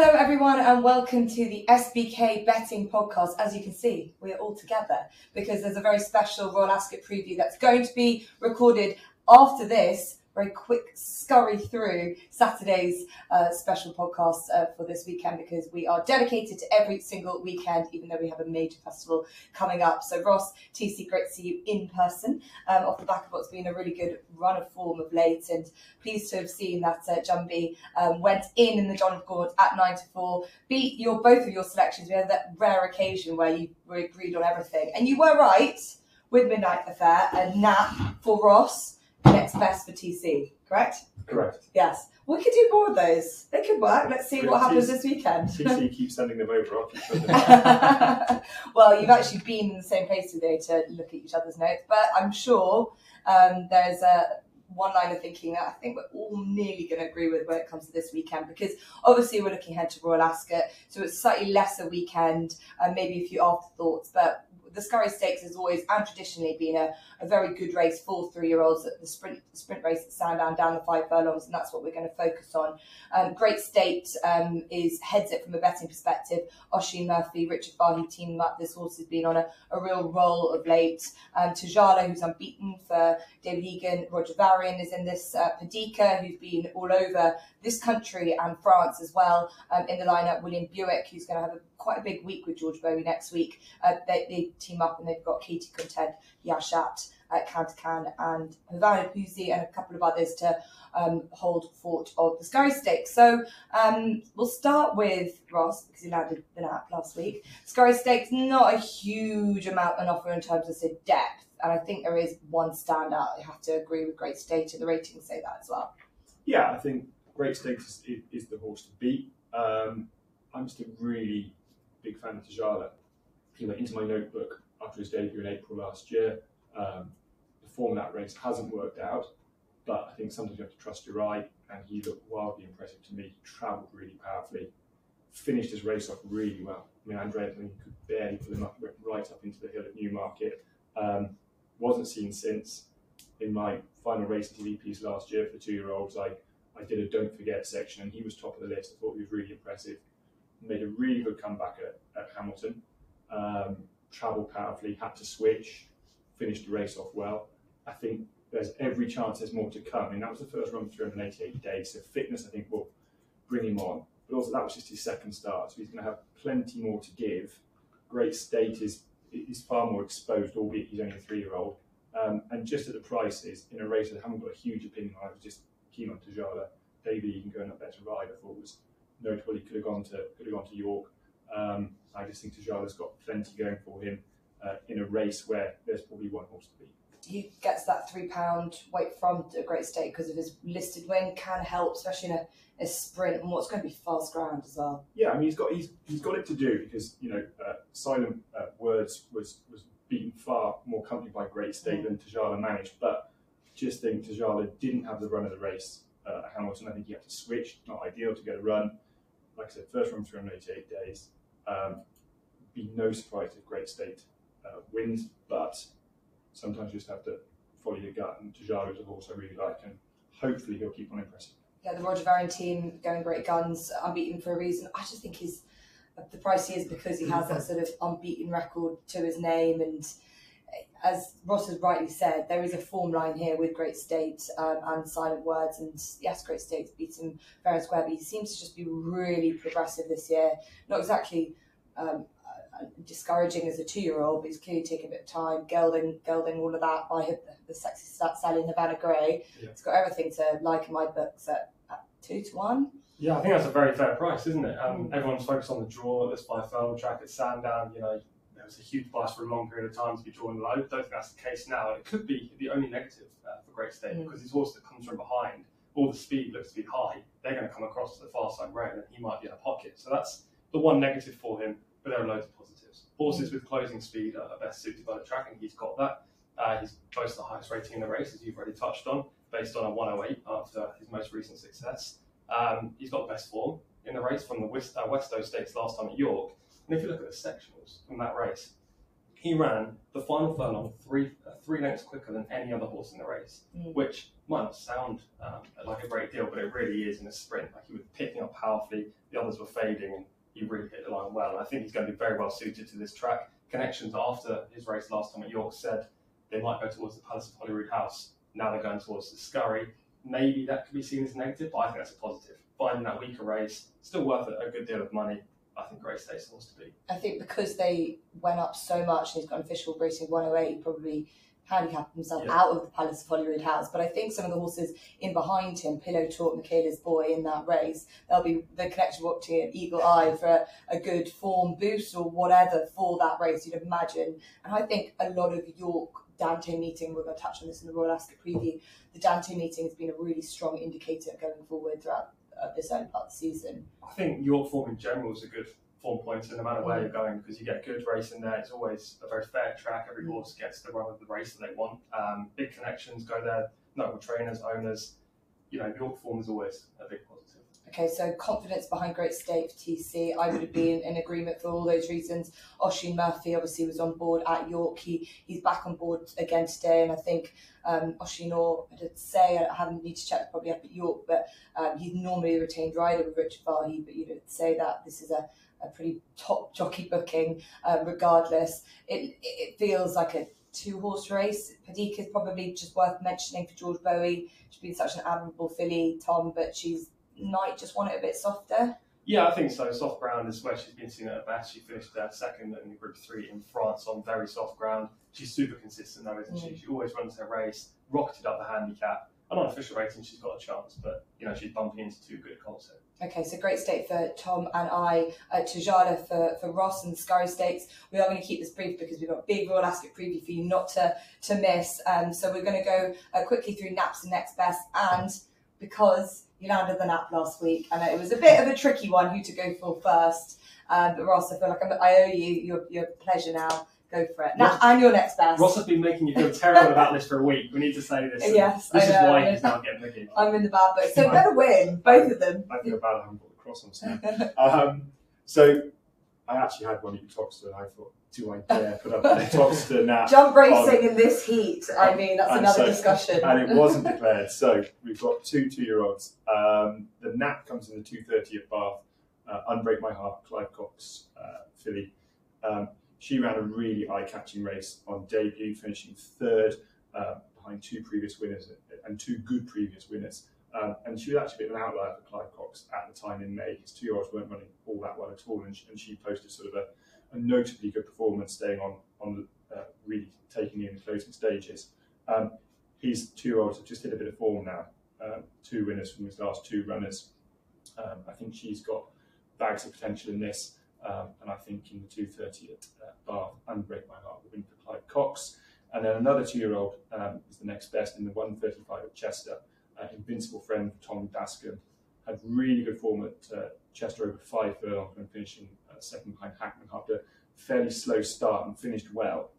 Hello, everyone, and welcome to the SBK Betting Podcast. As you can see, we are all together because there's a very special Royal Ascot preview that's going to be recorded after this very quick scurry through Saturday's uh, special podcast uh, for this weekend because we are dedicated to every single weekend, even though we have a major festival coming up. So, Ross, TC, great to see you in person um, off the back of what's been a really good run of form of late, and pleased to have seen that uh, Jumby um, went in in the John of Gaunt at nine to four, beat your both of your selections. We had that rare occasion where you were agreed on everything, and you were right with Midnight Affair and Nap for Ross next best for TC, correct? Correct. Yes. We could do more of those. They could work. Let's see what happens this weekend. TC keeps sending them over. Keep sending them well, you've actually been in the same place today to look at each other's notes, but I'm sure um, there's a one line of thinking that I think we're all nearly going to agree with when it comes to this weekend because obviously we're looking ahead to Royal Ascot, so it's slightly lesser weekend, uh, maybe a few afterthoughts, but the Scurry Stakes has always and traditionally been a, a very good race for three year olds at the sprint sprint race at Sandown down the five furlongs, and that's what we're going to focus on. Um, Great State um, is heads it from a betting perspective. Oisin Murphy, Richard Fahey team up. This horse has been on a, a real roll of late. Um, Tajala, who's unbeaten for David Egan. Roger Varian is in this. Uh, Padika, who's been all over this country and France as well um, in the lineup. William Buick, who's going to have a, quite a big week with George Boughey next week. Uh, they, they, team up and they've got Katie Content, Yashat, uh, Kantakan, and Havana Puzi, and a couple of others to um, hold fort of the Scurry Stakes. So um, we'll start with Ross because he landed the nap last week. Scurry Stakes, not a huge amount on offer in terms of say, depth. And I think there is one standout. I have to agree with Great State, and the ratings say that as well. Yeah, I think Great Stakes is, is the horse to beat. Um, I'm just a really big fan of Tajala. He went into my notebook after his debut in April last year. Um, the form that race hasn't worked out, but I think sometimes you have to trust your eye, and he looked wildly impressive to me. He travelled really powerfully, finished his race off really well. I mean, Andrea could barely pull him up, right up into the hill at Newmarket. Um, wasn't seen since. In my final race at EPs last year for two-year-olds, I I did a don't forget section, and he was top of the list. I thought he was really impressive. Made a really good comeback at, at Hamilton. Um, travelled powerfully, had to switch, finished the race off well. I think there's every chance there's more to come. I mean, that was the first run through 388 days, so fitness I think will bring him on. But also that was just his second start, so he's going to have plenty more to give. Great State is is far more exposed, albeit he's only a three-year-old. Um, and just at the prices in a race that I haven't got a huge opinion on, I was just keen on Tajala. David Egan going up there to ride, I thought was notable. He could have gone to could have gone to York. Um, I just think Tajala's got plenty going for him uh, in a race where there's probably one horse to beat. He gets that three pound weight from a great state because of his listed win can help, especially in a, a, sprint and what's going to be fast ground as well. Yeah, I mean he's got he's, he's got it to do because you know uh, Silent uh, Words was was beaten far more comfortably by Great State mm. than Tajala managed, but just think Tajala didn't have the run of the race uh, at Hamilton. I think he had to switch. Not ideal to get a run. Like I said, first run 388 days. Um, be no surprise if Great State uh, wins, but sometimes you just have to follow your gut. And Tajala is a horse I really like, and hopefully he'll keep on impressing. Yeah, the Roger Varian team going great guns, unbeaten for a reason. I just think he's the price he is because he has that sort of unbeaten record to his name and as Ross has rightly said, there is a form line here with Great State um, and Silent Words. And yes, Great State's beaten fair and square, but he seems to just be really progressive this year. Not exactly um, uh, discouraging as a two year old, but he's clearly taking a bit of time, gelding, gelding all of that by the, the sexy start selling Havana Grey. Yeah. It's got everything to like in my books at, at two to one. Yeah, I think that's a very fair price, isn't it? Um, mm. Everyone's focused on the draw at this five furlong track at Sandown. You know, was a huge bias for a long period of time to be drawn low. I don't think that's the case now, and it could be the only negative uh, for Great State mm. because his horse that comes from behind, all the speed looks to be high. They're going to come across to the far side rail, and he might be in a pocket. So that's the one negative for him, but there are loads of positives. Horses mm. with closing speed are best suited by the track, and he's got that. Uh, he's to the highest rating in the race, as you've already touched on, based on a 108 after his most recent success. Um, he's got the best form in the race from the West, uh, Westow Stakes last time at York. And if you look at the sectionals from that race, he ran the final furlong three uh, three lengths quicker than any other horse in the race, Mm. which might not sound um, like a great deal, but it really is in a sprint. Like he was picking up powerfully, the others were fading, and he really hit the line well. And I think he's going to be very well suited to this track. Connections after his race last time at York said they might go towards the Palace of Holyrood House. Now they're going towards the Scurry. Maybe that could be seen as negative, but I think that's a positive. Finding that weaker race, still worth a, a good deal of money. I think Great Stakes wants to be. I think because they went up so much and he's got an official racing 108, he probably handicapped himself Yeah. out of the Palace of Holyrood House. But I think some of the horses in behind him, Pillow Talk, Michaela's boy in that race, they'll be the connection watching an eagle eye for a, a good form boost or whatever for that race, you'd imagine. And I think a lot of York Dante meeting, we're going to touch on this in the Royal Ascot preview, the Dante meeting has been a really strong indicator going forward throughout uh, this early part of the season. I think York form in general is a good form pointer no matter where you're going because you get good racing there. It's always a very fair track. Every Mm. horse gets the run of the race that they want. Um, big connections go there. Local trainers, owners. You know, York form is always a big positive. Okay, so confidence behind Great State for TC. I would be in, in agreement for all those reasons. Oisin Murphy obviously was on board at York. He he's back on board again today, and I think um, Oisin or I did say I haven't need to check probably up at York, but um, he's normally a retained rider with Richard Fahey. But you know, say that this is a, a pretty top jockey booking. Um, regardless, it it feels like a two horse race. Padika is probably just worth mentioning for George Boughey. She's been such an admirable filly, Tom, but she's might just want it a bit softer. Yeah, I think so. Soft ground is where she's been seen at her best. She finished uh, second in Group 3 in France on very soft ground. She's super consistent though, isn't she? Mm. She always runs her race, rocketed up the handicap. And on official rating, she's got a chance, but you know she's bumping into two good colts. Okay, so great state for Tom and I, uh, Tajala for, for Ross and Scurry Stakes. We are going to keep this brief because we've got a big Royal Ascot preview for you not to, to miss. Um, so we're going to go uh, quickly through naps and next best. And because you landed the nap last week, and it was a bit of a tricky one who to go for first. Um, but Ross, I feel like I'm, I owe you your, your pleasure now. Go for it. Now, Ross- and your next best. Ross has been making you feel terrible about this for a week. We need to say this. Yes, This I is know. why he's not getting the gig. I'm in the bad book. So better win, both of them. I feel bad I haven't got the cross on um, so I actually had one at Towcester and I thought, do I dare put up a Towcester nap? Jump racing in this heat. I mean, that's And another so- discussion. and it wasn't declared. So we've got two two-year-olds. Um, the nap comes in the two thirty at Bath. Uh, Unbreak My Heart, Clive Cox uh, filly. Um, she ran a really eye-catching race on debut, finishing third uh, behind two previous winners and two good previous winners. Um, and she was actually a bit of an outlier for Clive Cox at the time in May. His two-year-olds weren't running all that well at all, and she, and she posted sort of a, a notably good performance, staying on on uh, really taking in the closing stages. Um, his two-year-olds have just hit a bit of form now. Um, two winners from his last two runners. Um, I think she's got bags of potential in this, um, and I think in the 230 at uh, Bath, Unbreak My Heart will win for Clive Cox. And then another two-year-old um, is the next best in the 135 at Chester. Uh, Invincible Friend Tommy Dascombe had really good form at uh, Chester over five furlong and finishing uh, second behind Hackman after a fairly slow start and finished well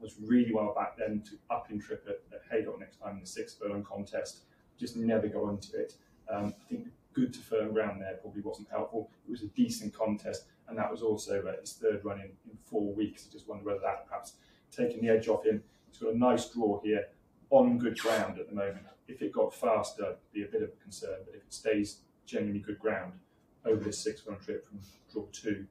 was really well back then to up in trip at, at Haydock next time in the six furlong contest. Just never got onto it. Um, I think good to firm ground there probably wasn't helpful. It was a decent contest, and that was also uh, his third run in, in four weeks. I just wonder whether that perhaps taken the edge off him. He's got a nice draw here on good ground at the moment. If it got faster, it'd be a bit of a concern, but if it stays genuinely good ground over this six-run trip from draw two,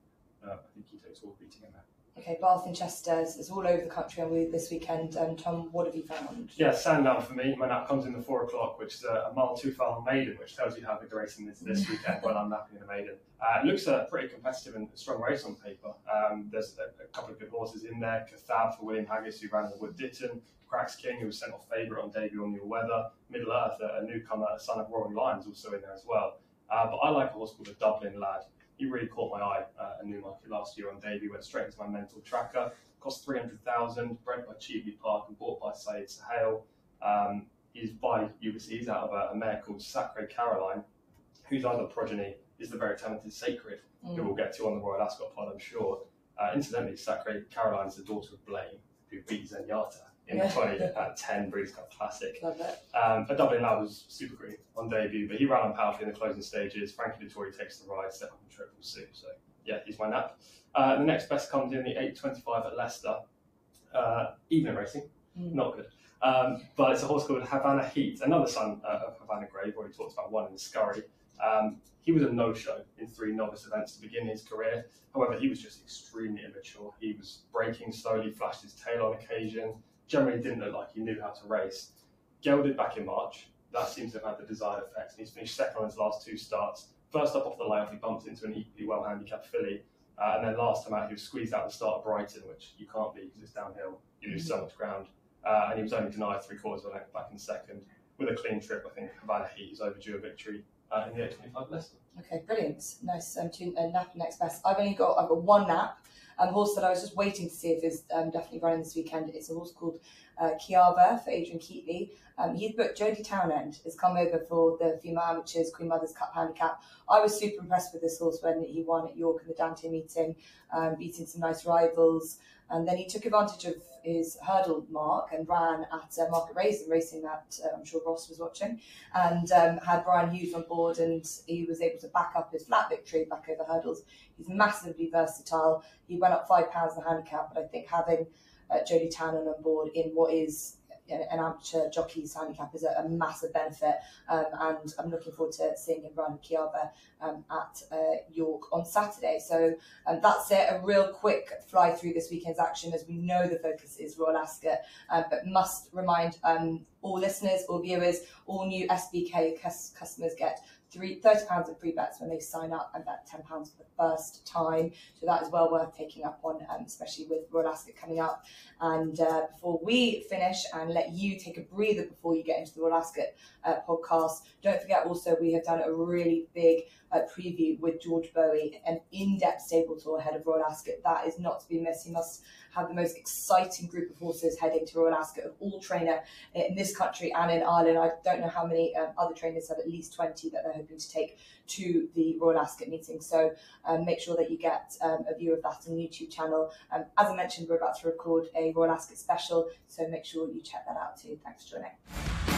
uh, I think he takes all beating in that. Okay, Bath and Chester is all over the country on we this weekend. Um, Tom, what have you found? Yeah, Sandown for me. My nap comes in the four o'clock, which is a, a mile two furlong maiden, which tells you how big the racing is this weekend when I'm napping in a maiden. Uh, it looks a pretty competitive and strong race on paper. Um, there's a, a couple of good horses in there. Cathab for William Haggas, who ran the Wood Ditton. Cracks King, who was sent off favourite on debut on New Weather. Middle Earth, a, a newcomer, a son of Roaring Lions, also in there as well. Uh, but I like a horse called the Dublin Lad. He really caught my eye uh, at Newmarket last year on debut. Went straight into my mental tracker. Cost three hundred thousand. Bred by Cheveley Park and bought by Saeed Suhail. Um, he's by Ulysses out of a, a mare called Sacre Caroline, whose other progeny is the very talented Sacred, who Mm. we'll get to on the Royal Ascot pod, I'm sure. Uh, incidentally, Sacre Caroline is the daughter of Blame, who beat Zenyatta in the Yeah. 20 at 10 Breeders' Cup Classic. Love it. Um, a Dublin lad was super green on debut, but he ran on powerfully in the closing stages. Frankie Dettori takes the ride, up and triple suit. So yeah, he's my nap. Uh, the next best comes in the 8.25 at Leicester. uh, evening racing, Mm. not good. Um, but it's a horse called Havana Heat, another son uh, of Havana Grey. We've already talked about one in Scurry. Um, he was a no-show in three novice events to begin his career. However, he was just extremely immature. He was breaking slowly, flashed his tail on occasion. Generally, didn't look like he knew how to race. Gelded back in March. That seems to have had the desired effect. And he's finished second on his last two starts. First up off the layoff, he bumped into an equally well handicapped filly. Uh, and then last time out, he was squeezed out the start of Brighton, which you can't be because it's downhill. You lose so much ground. Uh, and he was only denied three quarters of a length back in second. With a clean trip, I think Havana Heat is overdue a victory uh, in the 825 Leicester. Okay, brilliant. Nice. Um, tune, uh, nap next best. I've only got I've got one nap. Um, horse that I was just waiting to see if is um, definitely running this weekend. It's a horse called uh, Kiava for Adrian Keatley. Um, he's booked Jodie Townend has come over for the female amateurs Queen Mother's Cup handicap. I was super impressed with this horse when he won at York in the Dante meeting, um, beating some nice rivals. And then he took advantage of his hurdle mark and ran at uh, Market Rasen, racing that uh, I'm sure Ross was watching, and um, had Brian Hughes on board, and he was able to back up his flat victory back over hurdles. He's massively versatile. He went up five pounds the handicap, but I think having uh, Jodie Townend on board in what is an amateur jockey's handicap is a, a massive benefit, um, and I'm looking forward to seeing him run Kiava um, at uh, York on Saturday. So um, that's it. A real quick fly through this weekend's action, as we know the focus is Royal Ascot, um, but must remind um, all listeners, all viewers, all new SBK cus- customers get three, £30 of free bets when they sign up and bet £10 for the first time. So that is well worth taking up on, um, especially with Royal Ascot coming up. And uh, before we finish and let you take a breather before you get into the Royal Ascot uh, podcast, don't forget also we have done a really big preview with George Boughey, an in-depth stable tour ahead of Royal Ascot. That is not to be missed. You must have the most exciting group of horses heading to Royal Ascot of all trainer in this country and in Ireland. I don't know how many um, other trainers have at least 20 that they're hoping to take to the Royal Ascot meeting. So um, make sure that you get um, a view of that on YouTube channel. Um, as I mentioned, we're about to record a Royal Ascot special, so make sure you check that out too. Thanks for joining.